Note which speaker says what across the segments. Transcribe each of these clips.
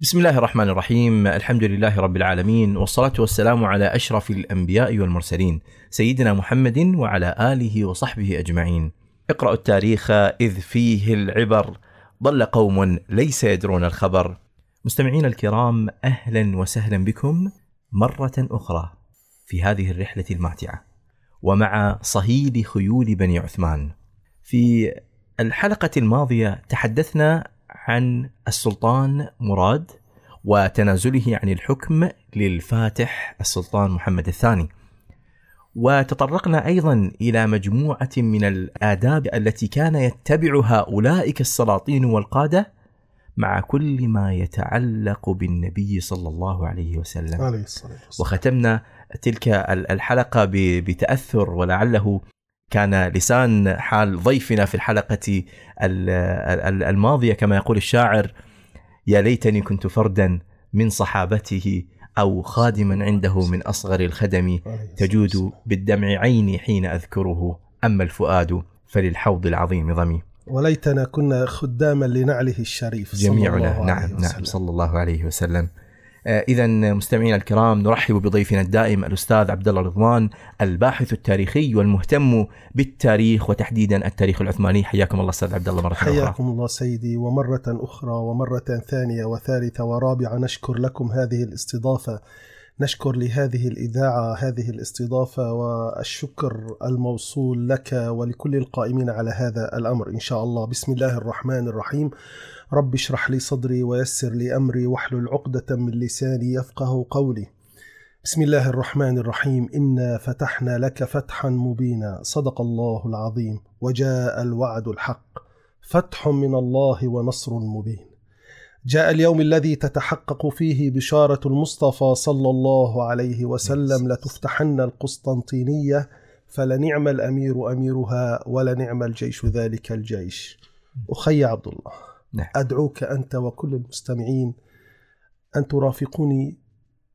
Speaker 1: بسم الله الرحمن الرحيم الحمد لله رب العالمين والصلاة والسلام على أشرف الأنبياء والمرسلين سيدنا محمد وعلى آله وصحبه أجمعين اقرأوا التاريخ إذ فيه العبر ضل قوم ليس يدرون الخبر مستمعين الكرام أهلا وسهلا بكم مرة أخرى في هذه الرحلة الماتعة ومع صهيل خيول بني عثمان في الحلقة الماضية تحدثنا عن السلطان مراد وتنازله عن الحكم للفاتح السلطان محمد الثاني. وتطرقنا أيضا إلى مجموعة من الآداب التي كان يتبعها اولئك السلاطين والقادة مع كل ما يتعلق بالنبي صلى الله عليه وسلم.
Speaker 2: عليه الصلاة والسلام
Speaker 1: وختمنا تلك الحلقة ب- بتأثر ولعله كان لسان حال ضيفنا في الحلقة ال- ال- الماضية كما يقول الشاعر يا ليتني كنت فردا من صحابته أو خادما عنده من أصغر الخدم تجود. بالدمع عيني حين أذكره أما الفؤاد فللحوض العظيم ضمي
Speaker 2: وليتنا كنا خداما لنعله الشريف صلى الله
Speaker 1: جميعنا نعم نعم. صلى الله عليه وسلم اذا مستمعينا الكرام نرحب بضيفنا الدائم الأستاذ عبد الله رضوان الباحث التاريخي والمهتم بالتاريخ وتحديدا التاريخ العثماني. حياكم الله أستاذ عبد الله مرة أخرى.
Speaker 2: حياكم الله سيدي ومرة أخرى ومرة ثانية وثالثة ورابعة نشكر لكم هذه الاستضافة نشكر لهذه الإذاعة هذه الاستضافة والشكر الموصول لك ولكل القائمين على هذا الأمر. إن شاء الله بسم الله الرحمن الرحيم. رب اشرح لي صدري ويسر لي أمري واحلل عقدة من لساني يفقه قولي. بسم الله الرحمن الرحيم. إنا فتحنا لك فتحا مبينا. صدق الله العظيم. وجاء الوعد الحق. فتح من الله ونصر مبين. جاء اليوم الذي تتحقق فيه بشارة المصطفى صلى الله عليه وسلم لتفتحن القسطنطينية فلنعم الأمير أميرها ولنعم الجيش ذلك الجيش. أخي عبد الله
Speaker 1: نعم.
Speaker 2: أدعوك أنت وكل المستمعين أن ترافقوني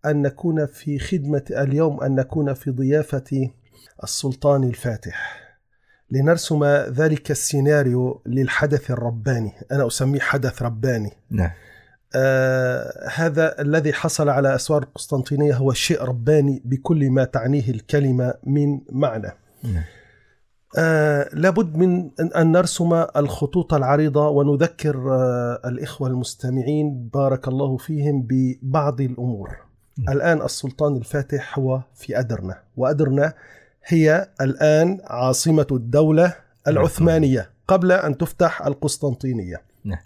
Speaker 2: أن نكون في خدمة اليوم أن نكون في ضيافة السلطان الفاتح. لنرسم ذلك السيناريو للحدث الرباني. أنا أسميه حدث رباني.
Speaker 1: نعم.
Speaker 2: آه هذا الذي حصل على أسوار القسطنطينية هو شيء رباني بكل ما تعنيه الكلمة من معنى.
Speaker 1: نعم.
Speaker 2: آه لابد من أن- نرسم الخطوط العريضة ونذكر آه الإخوة المستمعين بارك الله فيهم ببعض الأمور.
Speaker 1: نعم.
Speaker 2: الآن السلطان الفاتح هو في أدرنة وأدرنة هي الآن عاصمة الدولة العثمانية قبل أن تفتح القسطنطينية.
Speaker 1: نعم.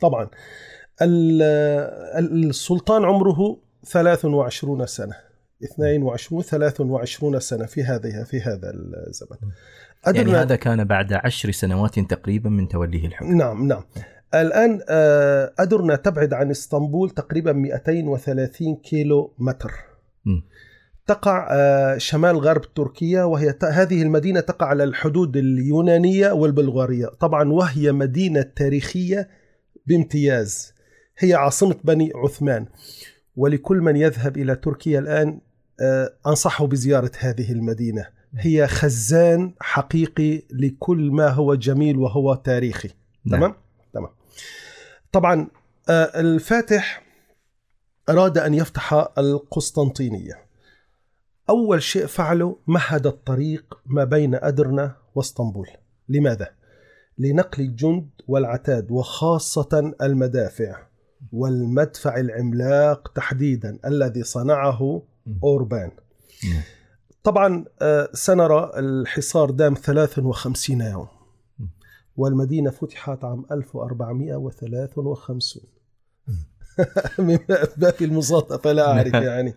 Speaker 2: طبعا ال- ال- السلطان عمره 23 سنة. 22 23 سنة في هذه في هذا الزمن.
Speaker 1: يعني
Speaker 2: أدرنا
Speaker 1: هذا كان بعد عشر سنوات تقريبا من توليه الحكم.
Speaker 2: نعم نعم. الآن آه، أدرنا تبعد عن إسطنبول تقريبا 230 كيلو متر.
Speaker 1: مم.
Speaker 2: تقع آه، شمال غرب تركيا وهي هذه المدينة تقع على الحدود اليونانية والبلغارية. طبعا وهي مدينة تاريخية بامتياز. هي عاصمة بني عثمان. ولكل من يذهب إلى تركيا الآن آه، أنصحه بزيارة هذه المدينة. هي خزان حقيقي لكل ما هو جميل وهو تاريخي.
Speaker 1: نعم.
Speaker 2: تمام؟ تمام. طبعا آه، الفاتح أراد أن يفتح القسطنطينية. أول شيء فعله مهد الطريق ما بين أدرنة واسطنبول. لماذا؟ لنقل الجند والعتاد وخاصة المدافع والمدفع العملاق تحديدا الذي صنعه أوربان. طبعا آه، سنرى الحصار دام 53 يوم. والمدينة فتحت عام 1453 من باب المصادفة لا أعرف يعني.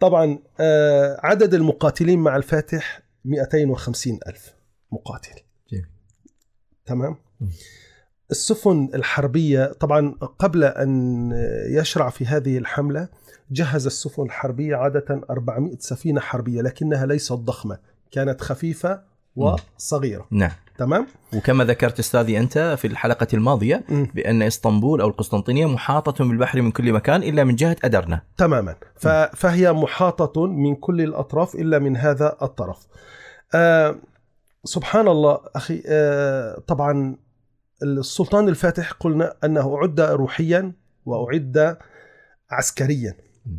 Speaker 2: طبعا آه، عدد المقاتلين مع الفاتح 250 ألف مقاتل.
Speaker 1: جميل.
Speaker 2: تمام. السفن الحربية طبعا قبل أن يشرع في هذه الحملة جهز السفن الحربية عادة 400 سفينة حربية لكنها ليست ضخمة كانت خفيفة وصغيرة.
Speaker 1: نعم.
Speaker 2: تمام
Speaker 1: وكما ذكرت أستاذي أنت في الحلقة الماضية
Speaker 2: م.
Speaker 1: بأن إسطنبول أو القسطنطينية محاطة بالبحر من كل مكان إلا من جهة ادرنه
Speaker 2: تماما ف- فهي محاطة من كل الأطراف إلا من هذا الطرف آه سبحان الله أخي آه طبعا السلطان الفاتح قلنا أنه عد روحيا وأعد عسكريا
Speaker 1: م.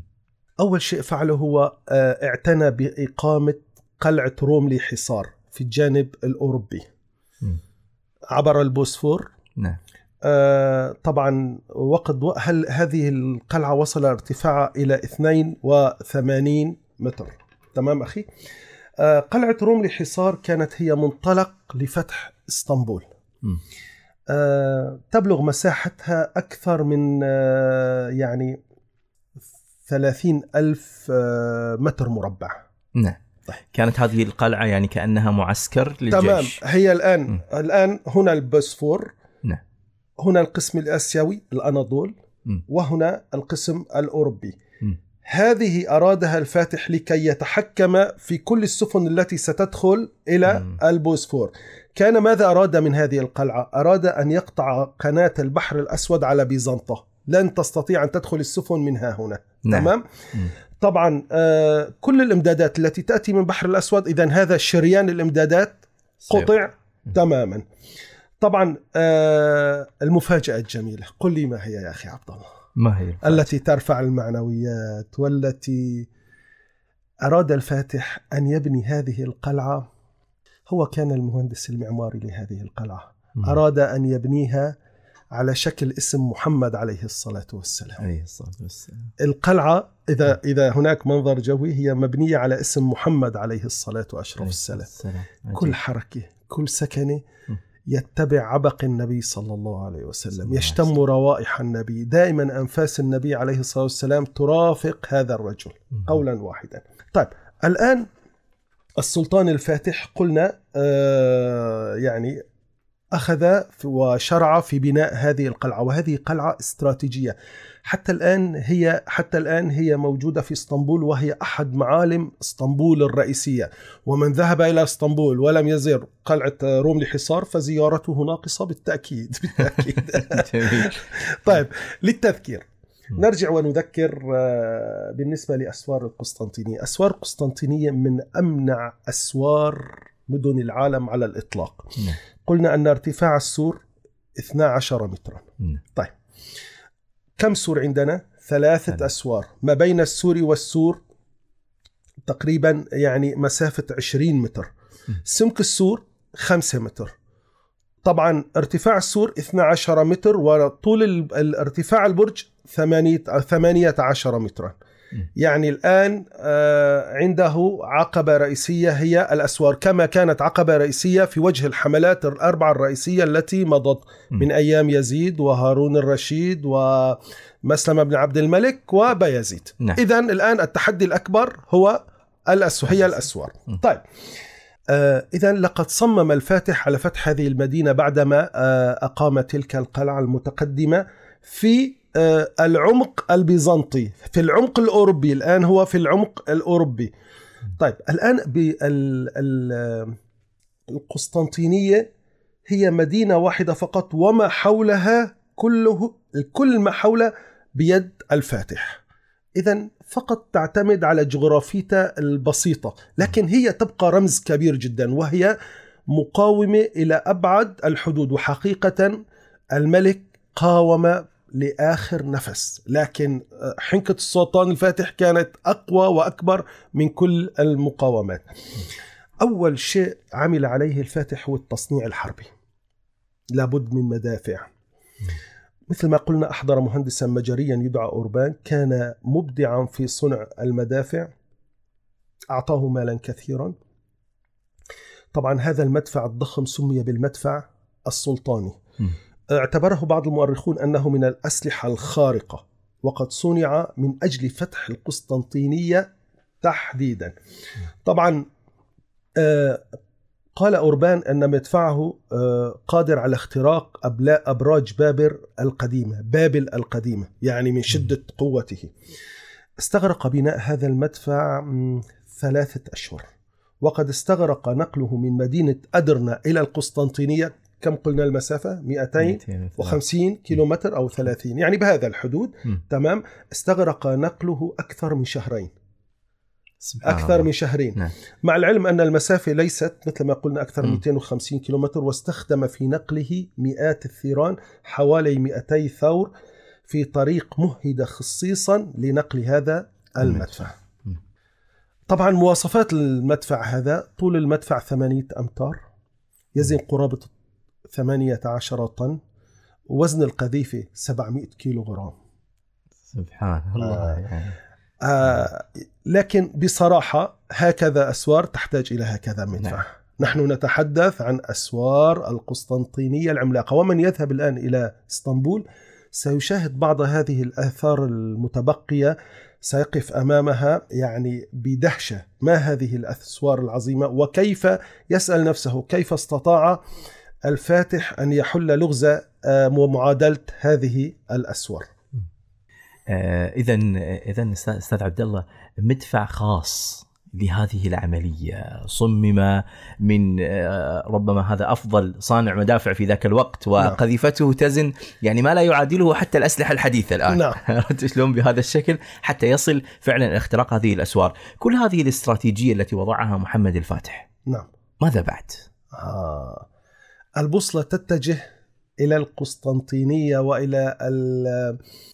Speaker 2: أول شيء فعله هو آه، اعتنى بإقامة قلعة روملي حصار في الجانب الأوروبي
Speaker 1: م.
Speaker 2: عبر البوسفور.
Speaker 1: نعم.
Speaker 2: آه، طبعا وقد هل هذه القلعة وصل ارتفاعها إلى 82 متر؟ تمام أخي. آه، قلعة روملي حصار كانت هي منطلق لفتح إسطنبول.
Speaker 1: م.
Speaker 2: آه، تبلغ مساحتها أكثر من آه، يعني 30 ألف آه، متر مربع.
Speaker 1: نعم.
Speaker 2: طيب.
Speaker 1: كانت هذه القلعة يعني كأنها معسكر للجيش
Speaker 2: تمام هي الآن
Speaker 1: م.
Speaker 2: الآن هنا البوسفور
Speaker 1: نعم.
Speaker 2: هنا القسم الآسيوي الأناضول
Speaker 1: م.
Speaker 2: وهنا القسم الأوروبي
Speaker 1: م.
Speaker 2: هذه أرادها الفاتح لكي يتحكم في كل السفن التي ستدخل إلى
Speaker 1: م.
Speaker 2: البوسفور كان ماذا أراد من هذه القلعة؟ أراد أن يقطع قناة البحر الأسود على بيزنطة لن تستطيع أن تدخل السفن منها هنا
Speaker 1: نعم.
Speaker 2: تمام؟
Speaker 1: م.
Speaker 2: طبعا آه كل الإمدادات التي تأتي من البحر الأسود إذا هذا شريان الإمدادات
Speaker 1: سير.
Speaker 2: قطع. تماما طبعا آه المفاجأة الجميلة قل لي ما هي يا أخي عبد الله
Speaker 1: ما هي الفاتحة؟
Speaker 2: التي ترفع المعنويات والتي أراد الفاتح أن يبني هذه القلعة هو كان المهندس المعماري لهذه القلعة
Speaker 1: م.
Speaker 2: أراد أن يبنيها على شكل اسم محمد عليه الصلاة والسلام.
Speaker 1: عليه الصلاة والسلام.
Speaker 2: القلعة إذا إذا هناك منظر جوي هي مبنية على اسم محمد عليه الصلاة وأشرف السلام
Speaker 1: السلام
Speaker 2: كل حركة كل سكنة. يتبع عبق النبي صلى الله عليه وسلم. يشتم روائح النبي. دائما أنفاس النبي عليه الصلاة والسلام ترافق هذا الرجل. قولا واحدا. طيب الآن السلطان الفاتح قلنا آه يعني أخذ وشرع في بناء هذه القلعة وهذه قلعة استراتيجية. حتى الآن هي حتى الآن هي موجودة في إسطنبول وهي أحد معالم إسطنبول الرئيسية. ومن ذهب إلى إسطنبول ولم يزر قلعة روملي حصار فزيارته ناقصة بالتأكيد بالتأكيد. طيب للتذكير. نرجع ونذكر آه، بالنسبة لأسوار القسطنطينية. أسوار القسطنطينية من أمنع أسوار مدن العالم على الإطلاق.
Speaker 1: نعم.
Speaker 2: قلنا أن ارتفاع السور 12 مترا
Speaker 1: نعم.
Speaker 2: كم سور عندنا؟ ثلاثة
Speaker 1: ثلاث.
Speaker 2: أسوار ما بين السور والسور تقريبا يعني مسافة 20 متر
Speaker 1: م.
Speaker 2: سمك السور 5 متر طبعا ارتفاع السور 12 متر وطول الارتفاع البرج 8 18 مترا. يعني الآن آه، عنده عقبة رئيسية هي الأسوار كما كانت عقبة رئيسية في وجه الحملات الأربعة الرئيسية التي مضت. من أيام يزيد وهارون الرشيد ومسلم بن عبد الملك وبيزيد
Speaker 1: نعم.
Speaker 2: إذا الآن التحدي الأكبر هو الأسو هي الأسوار. طيب آه إذا لقد صمم الفاتح على فتح هذه المدينة بعدما آه أقام تلك القلعة المتقدمة في العمق البيزنطي. في العمق الأوروبي الآن هو في العمق الأوروبي. طيب الآن القسطنطينية هي مدينة واحدة فقط وما حولها كله كل ما حولها بيد الفاتح. إذا فقط تعتمد على جغرافيتها البسيطة لكن هي تبقى رمز كبير جدا وهي مقاومة إلى أبعد الحدود وحقيقة الملك قاوم لآخر نفس. لكن حنكة السلطان الفاتح كانت أقوى وأكبر من كل المقاومات. أول شيء عمل عليه الفاتح هو التصنيع الحربي. لابد من مدافع. مثل ما قلنا أحضر مهندسا مجريا يدعى أوربان. كان مبدعا في صنع المدافع. أعطاه مالا كثيرا. طبعا هذا المدفع الضخم سمي بالمدفع السلطاني. اعتبره بعض المؤرخون أنه من الأسلحة الخارقة وقد صنع من أجل فتح القسطنطينية تحديدا. طبعا آه، قال أوربان أن مدفعه آه، قادر على اختراق أبلا- أبراج بابل القديمة بابل القديمة يعني من شدة قوته. استغرق بناء هذا المدفع ثلاثة أشهر وقد استغرق نقله من مدينة أدرنا إلى القسطنطينية. كم قلنا المسافة؟ 250 كيلومتر أو 30 يعني بهذا الحدود.
Speaker 1: م.
Speaker 2: تمام؟ استغرق نقله أكثر من شهرين. أكثر. من شهرين.
Speaker 1: نعم.
Speaker 2: مع العلم أن المسافة ليست مثل ما قلنا أكثر من
Speaker 1: م.
Speaker 2: 250 كيلومتر واستخدم في نقله مئات الثيران حوالي 200 ثور في طريق مهدة خصيصا لنقل هذا المدفع.
Speaker 1: مم.
Speaker 2: طبعا مواصفات المدفع هذا. طول المدفع ثمانية أمتار. يزن قرابة 18 طن وزن القذيفة 700 كيلو غرام
Speaker 1: سبحان الله
Speaker 2: آه.
Speaker 1: يعني.
Speaker 2: آه لكن بصراحة هكذا أسوار تحتاج إلى هكذا مدفع
Speaker 1: نعم.
Speaker 2: نحن نتحدث عن أسوار القسطنطينية العملاقة ومن يذهب الآن إلى إسطنبول سيشاهد بعض هذه الآثار المتبقية سيقف أمامها يعني بدهشة ما هذه الأسوار العظيمة وكيف يسأل نفسه كيف استطاع الفاتح أن يحل لغز آه، ومعادلة هذه الأسوار.
Speaker 1: اذا اذا أستاذ عبد الله مدفع خاص لهذه العملية. صمم من آه، ربما هذا أفضل صانع مدافع في ذاك الوقت وقذيفته تزن يعني ما لا يعادله حتى الأسلحة الحديثة الآن.
Speaker 2: نعم.
Speaker 1: شلون؟ بهذا الشكل حتى يصل فعلا اختراق هذه الأسوار. كل هذه الاستراتيجية التي وضعها محمد الفاتح
Speaker 2: نعم.
Speaker 1: ماذا بعد؟
Speaker 2: آه. البوصلة تتجه إلى القسطنطينية وإلى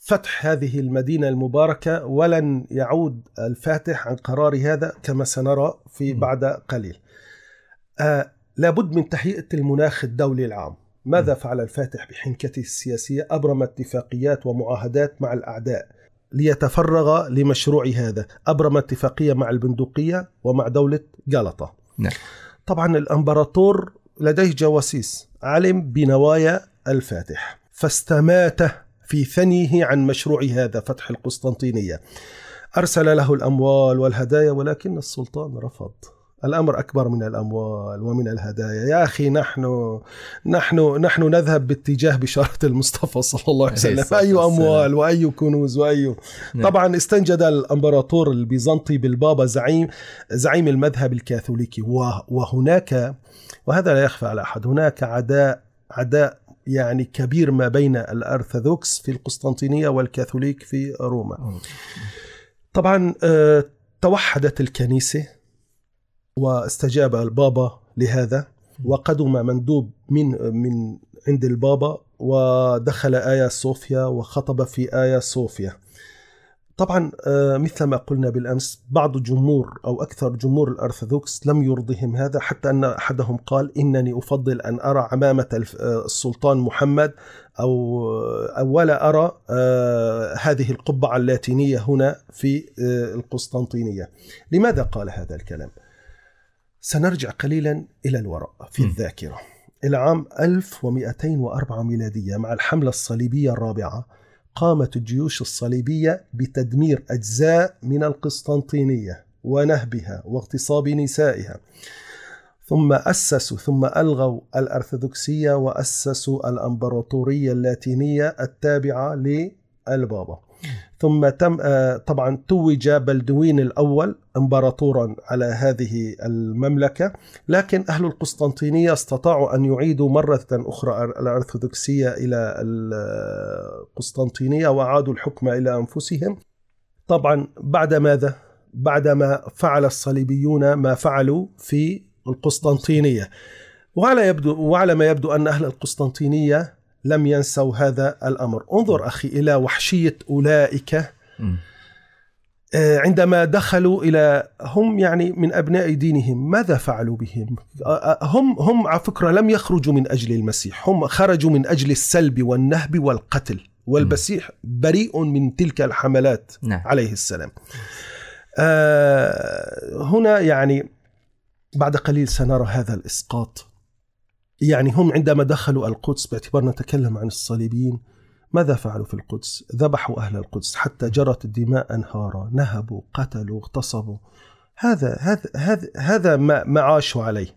Speaker 2: فتح هذه المدينة المباركة ولن يعود الفاتح عن قرار هذا كما سنرى في. بعد قليل آه. لابد من تهيئة المناخ الدولي العام ماذا فعل الفاتح بحنكته السياسية أبرم اتفاقيات ومعاهدات مع الأعداء ليتفرغ لمشروع هذا أبرم اتفاقية مع البندقية ومع دولة جلطة
Speaker 1: نعم.
Speaker 2: طبعا الإمبراطور لديه جواسيس علم بنوايا الفاتح فاستمات في ثنيه عن مشروع هذا فتح القسطنطينية. أرسل له الأموال والهدايا ولكن السلطان رفض. الأمر أكبر من الأموال ومن الهدايا. يا أخي نحن نحن نحن نذهب باتجاه بشارة المصطفى صلى الله عليه وسلم.
Speaker 1: أي.
Speaker 2: أموال وأي كنوز وأي
Speaker 1: نعم.
Speaker 2: طبعا استنجد الأمبراطور البيزنطي بالبابا زعيم زعيم المذهب الكاثوليكي. وهناك وهذا لا يخفى على أحد هناك عداء عداء يعني كبير ما بين الأرثوذكس في القسطنطينية والكاثوليك في روما. طبعا آه، توحدت الكنيسة واستجاب البابا لهذا وقدم مندوب من من عند البابا ودخل آيا صوفيا وخطب في آيا صوفيا طبعا آه، مثل ما قلنا بالأمس بعض جمهور أو أكثر جمهور الأرثوذكس لم يرضهم هذا حتى أن أحدهم قال إنني أفضل أن أرى عمامة آه، السلطان محمد أو أو ولا أرى آه، هذه القبعة اللاتينية هنا في آه، القسطنطينية لماذا قال هذا الكلام؟ سنرجع قليلا إلى الوراء في. الذاكرة. إلى عام 1204 ميلادية مع الحملة الصليبية الرابعة قامت الجيوش الصليبية بتدمير أجزاء من القسطنطينية ونهبها واغتصاب نسائها. ثم أسسوا ثم ألغوا الأرثوذكسية وأسسوا الأمبراطورية اللاتينية التابعة للبابا ثم تم آه، طبعا توج بلدوين الأول امبراطورا على هذه المملكة لكن أهل القسطنطينية استطاعوا أن يعيدوا مرة أخرى الأرثوذكسية إلى القسطنطينية وأعادوا الحكم إلى أنفسهم طبعا بعد ماذا؟ بعدما فعل الصليبيون ما فعلوا في القسطنطينية وعلى يبدو وعلى ما يبدو أن أهل القسطنطينية لم ينسوا هذا الأمر انظر أخي إلى وحشية أولئك
Speaker 1: مم.
Speaker 2: آه، عندما دخلوا إلى هم يعني من أبناء دينهم ماذا فعلوا بهم؟ آه، آه، هم هم على فكرة لم يخرجوا من أجل المسيح، هم خرجوا من أجل السلب والنهب والقتل، والمسيح بريء من تلك الحملات
Speaker 1: نعم
Speaker 2: عليه السلام. آه، هنا يعني بعد قليل سنرى هذا الإسقاط. يعني هم عندما دخلوا القدس باعتبار نتكلم عن الصليبيين ماذا فعلوا في القدس؟ ذبحوا أهل القدس حتى جرت الدماء أنهارا نهبوا قتلوا اغتصبوا. هذا هذا هذا هذا ما ما عاشوا عليه.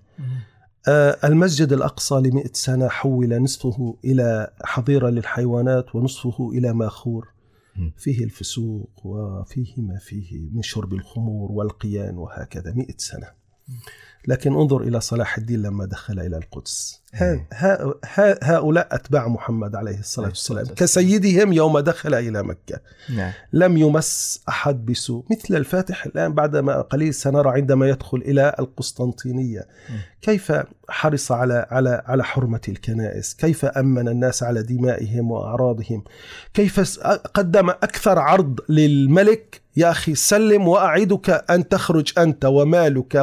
Speaker 2: آه، المسجد الأقصى لمئة سنة حول نصفه إلى حظيرة للحيوانات ونصفه إلى ماخور. فيه الفسوق وفيه ما فيه من شرب الخمور والقيان وهكذا مئة سنة. لكن انظر إلى صلاح الدين لما دخل إلى القدس. ها ها ها هؤلاء أتباع محمد عليه الصلاة والسلام. كسيدهم يوم دخل إلى مكة.
Speaker 1: نعم.
Speaker 2: لم يمس أحد بسوء. مثل الفاتح الآن بعدما قليل سنرى عندما يدخل إلى القسطنطينية. كيف حرص على على على حرمة الكنائس؟ كيف أمن الناس على دمائهم وأعراضهم؟ كيف قدم أكثر عرض للملك؟ يا أخي سلم وأعدك أن تخرج أنت ومالك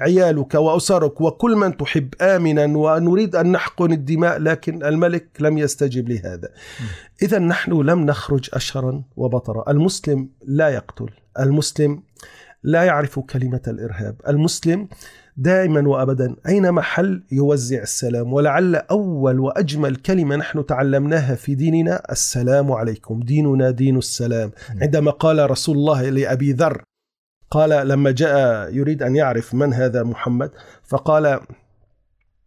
Speaker 2: وعيالك وأسرك وكل من تحب آمنا ونريد أن نحقن الدماء لكن الملك لم يستجب لهذا. إذا نحن لم نخرج أشرا وبطرا. المسلم لا يقتل. المسلم لا يعرف كلمة الإرهاب. المسلم دائما وابدا أينما حل يوزع السلام ولعل أول وأجمل كلمة نحن تعلمناها في ديننا السلام عليكم. ديننا دين السلام. عندما قال رسول الله لأبي ذر قال لما جاء يريد أن يعرف من هذا محمد فقال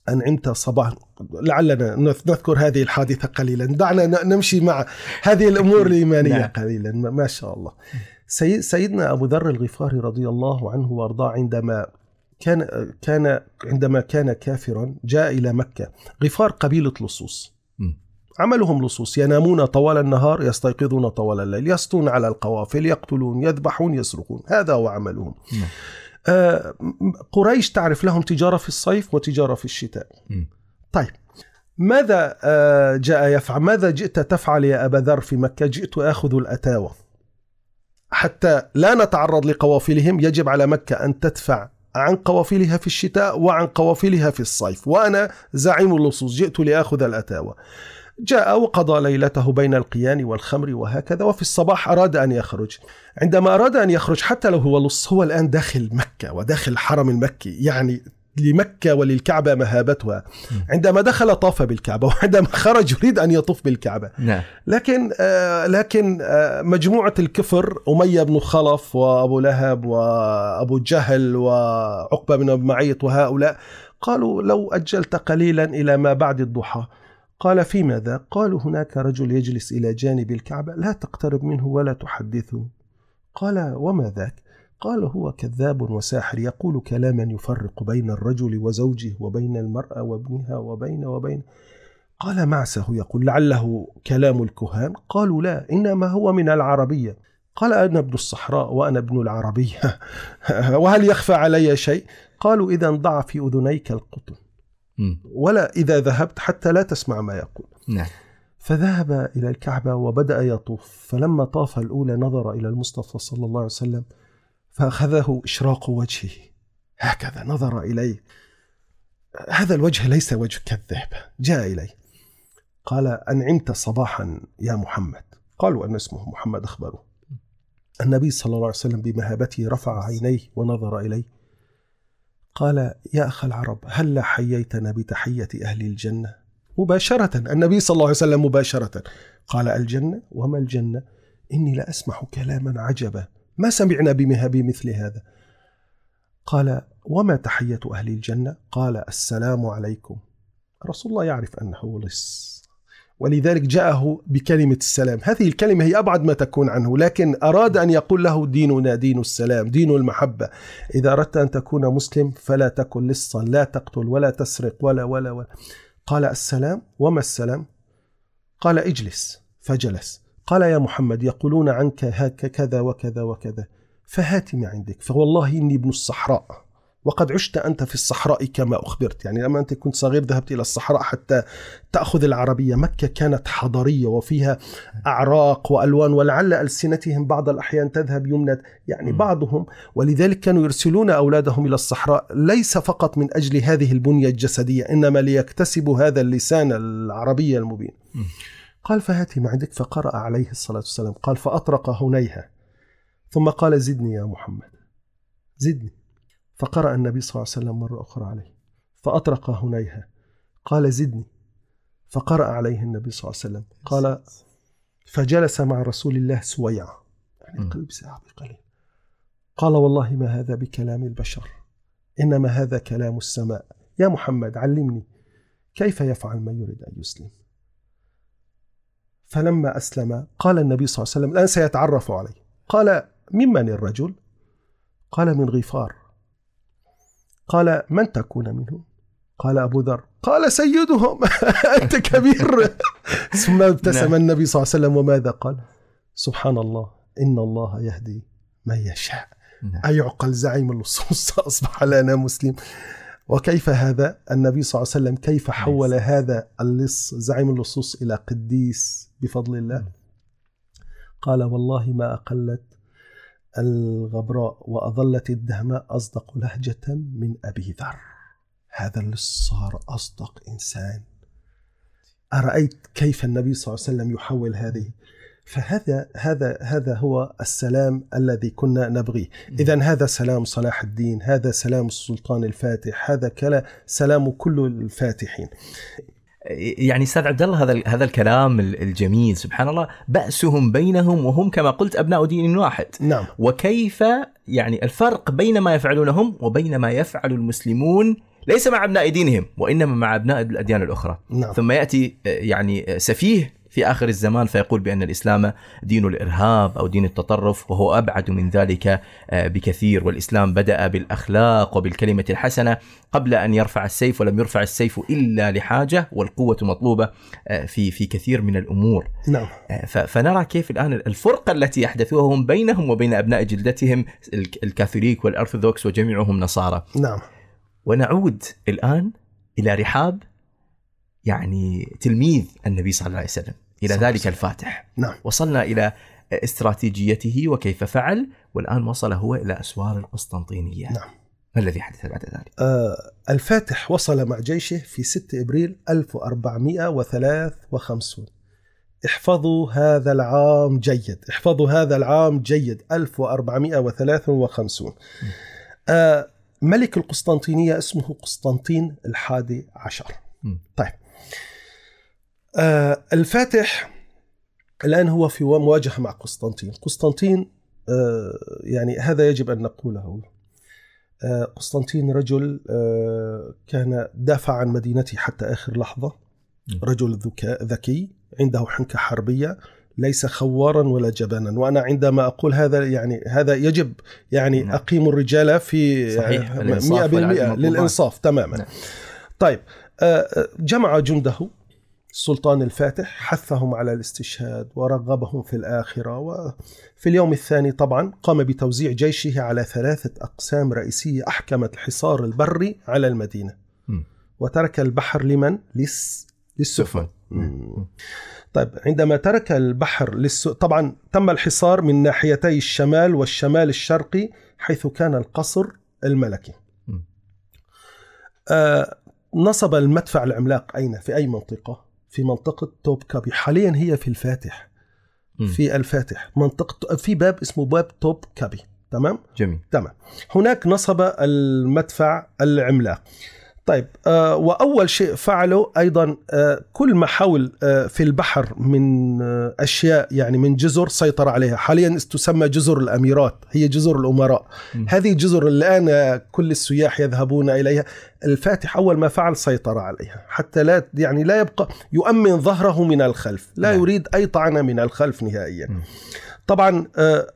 Speaker 2: أنعمت صباحا لعلنا نذكر هذه الحادثة قليلا دعنا نمشي مع هذه الأمور الإيمانية
Speaker 1: نعم.
Speaker 2: قليلا ما شاء الله سي- سيدنا أبو ذر الغفاري رضي الله عنه وأرضاه عندما كان كان عندما كان كافرا جاء إلى مكة غفار قبيلة لصوص. عملهم لصوص ينامون طوال النهار يستيقظون طوال الليل يسطون على القوافل يقتلون يذبحون يسرقون هذا هو عملهم.
Speaker 1: نعم.
Speaker 2: آه، قريش تعرف لهم تجارة في الصيف وتجارة في الشتاء.
Speaker 1: مم.
Speaker 2: طيب ماذا آه، جاء يفعل؟ ماذا جئت تفعل يا أبا ذر في مكة؟ جئت أخذ الأتاوة حتى لا نتعرض لقوافلهم يجب على مكة أن تدفع عن قوافلها في الشتاء وعن قوافلها في الصيف وأنا زعيم اللصوص جئت لأخذ الأتاوة جاء وقضى ليلته بين القيان والخمر وهكذا وفي الصباح أراد أن يخرج. عندما أراد أن يخرج حتى لو هو لص هو الآن داخل مكة وداخل الحرم المكي يعني لمكة وللكعبة مهابتها. عندما دخل طاف بالكعبة وعندما خرج يريد أن يطوف بالكعبة.
Speaker 1: نعم.
Speaker 2: لكن آه لكن آه مجموعة الكفر أمية بن خلف وأبو لهب وأبو جهل وعقبة بن معيط وهؤلاء قالوا لو أجلت قليلا إلى ما بعد الضحى. قال في ماذا؟ قالوا هناك رجل يجلس إلى جانب الكعبة لا تقترب منه ولا تحدثه قال وما ذاك؟ قال هو كذاب وساحر يقول كلاما يفرق بين الرجل وزوجه وبين المرأة وابنها وبين وبين قال معسه يقول لعله كلام الكهان قالوا لا إنما هو من العربية قال أنا ابن الصحراء وأنا ابن العربية وهل يخفى علي شيء قالوا إذا ضع في أذنيك القطن. ولا إذا ذهبت حتى لا تسمع ما يقول.
Speaker 1: نعم.
Speaker 2: فذهب إلى الكعبة وبدأ يطوف. فلما طاف الأولى نظر إلى المصطفى صلى الله عليه وسلم فأخذه إشراق وجهه. هكذا نظر إليه. هذا الوجه ليس وجه كذاب جاء إليه. قال أنعمت صباحا يا محمد. قالوا أن اسمه محمد أخبره النبي صلى الله عليه وسلم بمهابته رفع عينيه ونظر إليه. قال يا أخ العرب هل حييتنا بتحية أهل الجنة؟ مباشرة النبي صلى الله عليه وسلم مباشرة. قال الجنة؟ وما الجنة؟ إني لأسمع كلاما عجبا. ما سمعنا بمهاب مثل هذا؟ قال وما تحية أهل الجنة؟ قال السلام عليكم. رسول الله يعرف أنه لص. ولذلك جاءه بكلمة السلام. هذه الكلمة هي أبعد ما تكون عنه لكن أراد أن يقول له ديننا دين السلام دين المحبة. إذا أردت أن تكون مسلم فلا تكن لصا لا تقتل ولا تسرق ولا ولا ولا. قال السلام وما السلام؟ قال اجلس فجلس. قال يا محمد يقولون عنك هك كذا وكذا وكذا. فهات ما عندك فوالله إني ابن الصحراء. وقد عشت أنت في الصحراء كما أخبرت. يعني لما أنت كنت صغير ذهبت إلى الصحراء حتى تأخذ العربية. مكة كانت حضرية وفيها أعراق وألوان ولعل ألسنتهم بعض الأحيان تذهب يمنى. يعني. بعضهم ولذلك كانوا يرسلون أولادهم إلى الصحراء. ليس فقط من أجل هذه البنية الجسدية إنما ليكتسبوا هذا اللسان العربي المبين. قال فهاتي ما عندك فقرأ عليه الصلاة والسلام. قال فأطرق هنيها. ثم قال زدني يا محمد. زدني. فقرأ النبي صلى الله عليه وسلم مرة أخرى عليه فأطرق هنيها. قال زدني. فقرأ عليه النبي صلى الله عليه وسلم. قال فجلس مع رسول الله سويعة يعني. قلب ساعة بقليل قال والله ما هذا بكلام البشر إنما هذا كلام السماء. يا محمد علمني كيف يفعل من يريد أن يسلم؟ فلما أسلم قال النبي صلى الله عليه وسلم الآن سيتعرف عليه. قال ممن الرجل؟ قال من غفار. قال من تكون منه قال أبو ذر قال سيدهم. أنت كبير. ثم ابتسم
Speaker 1: نعم.
Speaker 2: النبي صلى الله عليه وسلم وماذا قال؟ سبحان الله إن الله يهدي من يشاء.
Speaker 1: نعم.
Speaker 2: أيعقل زعيم اللصوص أصبح لنا مسلم. وكيف هذا؟ النبي صلى الله عليه وسلم كيف حول هذا اللص زعيم اللصوص إلى قديس بفضل الله؟ قال والله ما أقلت الغبراء وأظلت الدهماء أصدق لهجة من أبي ذر. هذا اللص صار أصدق إنسان. أرأيت كيف النبي صلى الله عليه وسلم يحول هذه؟ فهذا هذا هذا هو السلام الذي كنا نبغيه. اذا هذا سلام صلاح الدين هذا سلام السلطان الفاتح هذا كلا سلام كل الفاتحين.
Speaker 1: يعني أستاذ عبد الله هذا هذا الكلام الجميل سبحان الله. بأسهم بينهم وهم كما قلت أبناء دين واحد.
Speaker 2: نعم.
Speaker 1: وكيف يعني الفرق بين ما يفعلونه هم وبين ما يفعل المسلمون ليس مع أبناء دينهم وإنما مع أبناء الأديان الأخرى.
Speaker 2: نعم.
Speaker 1: ثم يأتي آه، يعني آه، سفيه في آخر الزمان فيقول بأن الإسلام دين الإرهاب أو دين التطرف وهو أبعد من ذلك آه، بكثير. والإسلام بدأ بالأخلاق وبالكلمة الحسنة قبل أن يرفع السيف ولم يرفع السيف إلا لحاجة والقوة مطلوبة آه، في في كثير من الأمور.
Speaker 2: نعم.
Speaker 1: آه، فنرى كيف الآن الفرقة التي يحدثوها هم بينهم وبين أبناء جلدتهم الك- الكاثوليك والأرثوذكس وجميعهم نصارى.
Speaker 2: نعم.
Speaker 1: ونعود الآن إلى رحاب يعني تلميذ النبي صلى الله عليه وسلم
Speaker 2: إلى
Speaker 1: ذلك. الفاتح
Speaker 2: نعم
Speaker 1: وصلنا إلى استراتيجيته وكيف فعل والآن وصل هو إلى أسوار القسطنطينية
Speaker 2: نعم.
Speaker 1: ما الذي حدث بعد ذلك؟
Speaker 2: آه الفاتح وصل مع جيشه في 6 إبريل 1453 احفظوا هذا العام جيد احفظوا هذا العام جيد 1453 آه ملك القسطنطينية اسمه قسطنطين الحادي عشر
Speaker 1: م.
Speaker 2: طيب الفاتح الآن هو في مواجهة مع قسطنطين قسطنطين آه يعني هذا يجب أن نقوله آه قسطنطين رجل آه كان دافع عن مدينته حتى آخر لحظة. رجل ذكاء ذكي عنده حنكة حربية ليس خوارا ولا جبانا وأنا عندما أقول هذا يعني هذا يجب يعني
Speaker 1: نعم.
Speaker 2: أقيم الرجال في
Speaker 1: صحيح،
Speaker 2: آه،
Speaker 1: الإنصاف
Speaker 2: 100%
Speaker 1: والعدل مطلوبان.
Speaker 2: للإنصاف تماما
Speaker 1: نعم.
Speaker 2: طيب آه، جمع جنده السلطان الفاتح حثهم على الاستشهاد ورغبهم في الآخرة وفي اليوم الثاني طبعا قام بتوزيع جيشه على ثلاثة أقسام رئيسية أحكمت الحصار البري على المدينة
Speaker 1: م.
Speaker 2: وترك البحر لمن؟ للس... للسفن. طيب عندما ترك البحر للس... طبعا تم الحصار من ناحيتي الشمال والشمال الشرقي حيث كان القصر الملكي. آه نصب المدفع العملاق أين في أي منطقة في منطقة توب كابي. حاليا هي في الفاتح
Speaker 1: م.
Speaker 2: في الفاتح. منطقة في باب اسمه باب توب كابي. تمام؟
Speaker 1: جميل.
Speaker 2: تمام. هناك نصب المدفع العملاق. طيب آه وأول شيء فعله أيضا آه كل ما حول آه في البحر من آه أشياء يعني من جزر سيطر عليها حاليا تسمى جزر الأميرات هي جزر الأمراء
Speaker 1: م.
Speaker 2: هذه جزر الآن آه، كل السياح يذهبون إليها الفاتح أول ما فعل سيطر عليها حتى لا يعني لا يبقى يؤمن ظهره من الخلف لا
Speaker 1: نعم.
Speaker 2: يريد أي طعنه من الخلف نهائيا
Speaker 1: م.
Speaker 2: طبعا آه،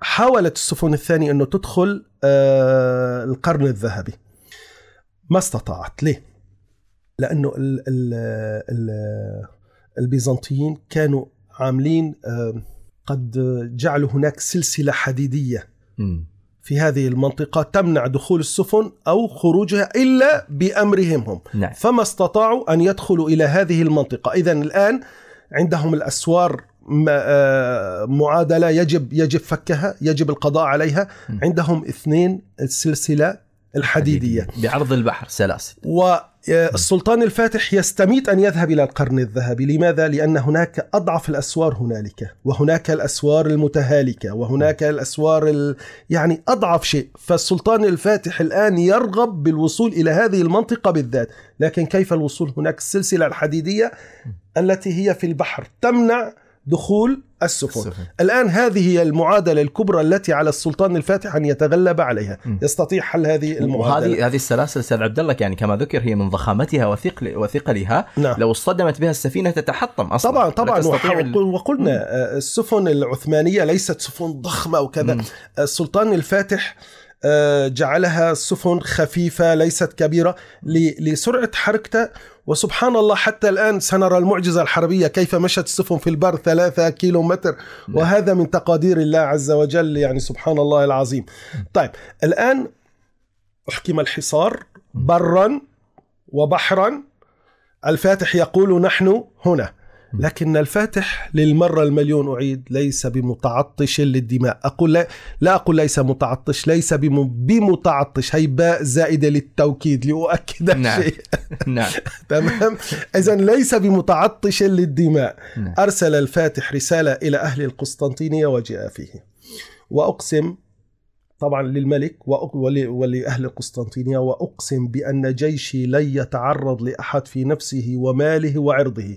Speaker 2: حاولت السفن الثانية أنه تدخل آه، القرن الذهبي ما استطاعت ليه؟ لأنه ال ال ال البيزنطيين كانوا عاملين قد جعلوا هناك سلسلة حديدية. في هذه المنطقة تمنع دخول السفن أو خروجها إلا بأمرهم هم
Speaker 1: نعم
Speaker 2: فما استطاعوا أن يدخلوا إلى هذه المنطقة إذا الآن عندهم الأسوار معادلة يجب يجب فكها يجب القضاء عليها. عندهم اثنين السلسلة الحديدية.
Speaker 1: بعرض البحر سلاسل.
Speaker 2: والسلطان الفاتح يستميت أن يذهب إلى القرن الذهبي. لماذا؟ لأن هناك أضعف الأسوار هنالك وهناك الأسوار المتهالكة وهناك الأسوار ال... يعني أضعف شيء. فالسلطان الفاتح الآن يرغب بالوصول إلى هذه المنطقة بالذات. لكن كيف الوصول هناك؟ السلسلة الحديدية التي هي في البحر تمنع دخول السفن
Speaker 1: السفن.
Speaker 2: الآن هذه هي المعادلة الكبرى التي على السلطان الفاتح أن يتغلب عليها
Speaker 1: م.
Speaker 2: يستطيع حل هذه المعادلة
Speaker 1: وهذه هذه السلاسل أستاذ عبد الله يعني كما ذكر هي من ضخامتها وثقل وثقلها
Speaker 2: نعم.
Speaker 1: لو اصطدمت بها السفينة تتحطم أصلا
Speaker 2: طبعا طبعا وقلنا آه، السفن العثمانية ليست سفن ضخمة وكذا
Speaker 1: مم.
Speaker 2: السلطان الفاتح آه، جعلها سفن خفيفة ليست كبيرة لسرعة حركته وسبحان الله حتى الآن سنرى المعجزة الحربية كيف مشت السفن في البر ثلاثة كيلو متر نعم. وهذا من تقادير الله عز وجل يعني سبحان الله العظيم. طيب الآن أحكم الحصار برا وبحرا. الفاتح يقول نحن هنا. لكن الفاتح للمرة المليون أعيد ليس بمتعطش للدماء. أقول لا, لا أقول ليس متعطش ليس بمتعطش. هي باء زائدة للتوكيد لأؤكد نعم. شيء. نعم. تمام؟ إذا ليس بمتعطش للدماء. نعم. أرسل الفاتح رسالة إلى أهل القسطنطينية وجاء فيه. وأقسم طبعا للملك ولأهل القسطنطينية وأقسم بأن جيشي لن يتعرض لأحد في نفسه وماله وعرضه.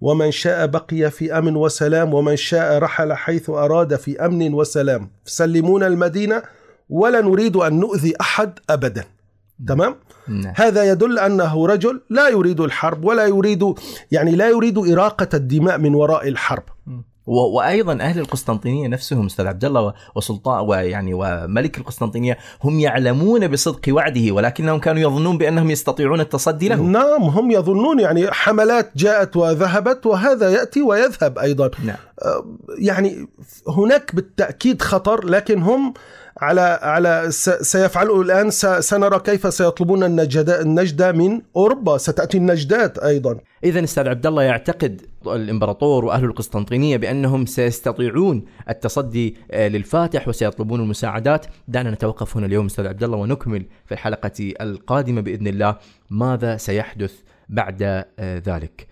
Speaker 2: ومن شاء بقي في أمن وسلام ومن شاء رحل حيث أراد في أمن وسلام. سلمونا المدينة ولا نريد أن نؤذي أحد ابدا. تمام؟ نعم. هذا يدل أنه رجل لا يريد الحرب ولا يريد يعني لا يريد إراقة الدماء من وراء الحرب.
Speaker 1: وأيضا أهل القسطنطينية نفسهم أستاذ عبد الله وسلطان ويعني وملك القسطنطينية هم يعلمون بصدق وعده ولكنهم كانوا يظنون بأنهم يستطيعون التصدي له.
Speaker 2: نعم هم يظنون يعني حملات جاءت وذهبت وهذا يأتي ويذهب أيضا. نعم. يعني هناك بالتأكيد خطر لكن هم على على سيفعلوا الآن سنرى كيف سيطلبون النجد النجدة من أوروبا. ستأتي النجدات أيضا.
Speaker 1: اذا أستاذ عبد الله يعتقد الإمبراطور وأهل القسطنطينية بأنهم سيستطيعون التصدي آه، للفاتح وسيطلبون المساعدات. دعنا نتوقف هنا اليوم أستاذ عبد الله ونكمل في الحلقة القادمة بإذن الله. ماذا سيحدث بعد آه، ذلك؟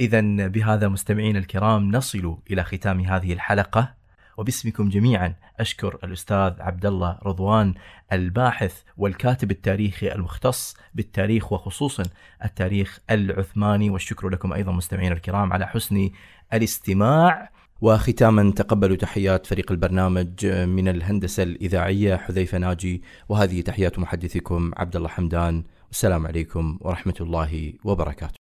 Speaker 1: اذا بهذا مستمعينا الكرام نصل إلى ختام هذه الحلقة. وباسمكم جميعا أشكر الأستاذ عبد الله رضوان الباحث والكاتب التاريخي المختص بالتاريخ وخصوصا التاريخ العثماني والشكر لكم أيضا مستمعينا الكرام على حسن الاستماع وختاما تقبلوا تحيات فريق البرنامج من الهندسة الإذاعية حذيفة ناجي وهذه تحيات محدثكم عبد الله حمدان والسلام عليكم ورحمة الله وبركاته.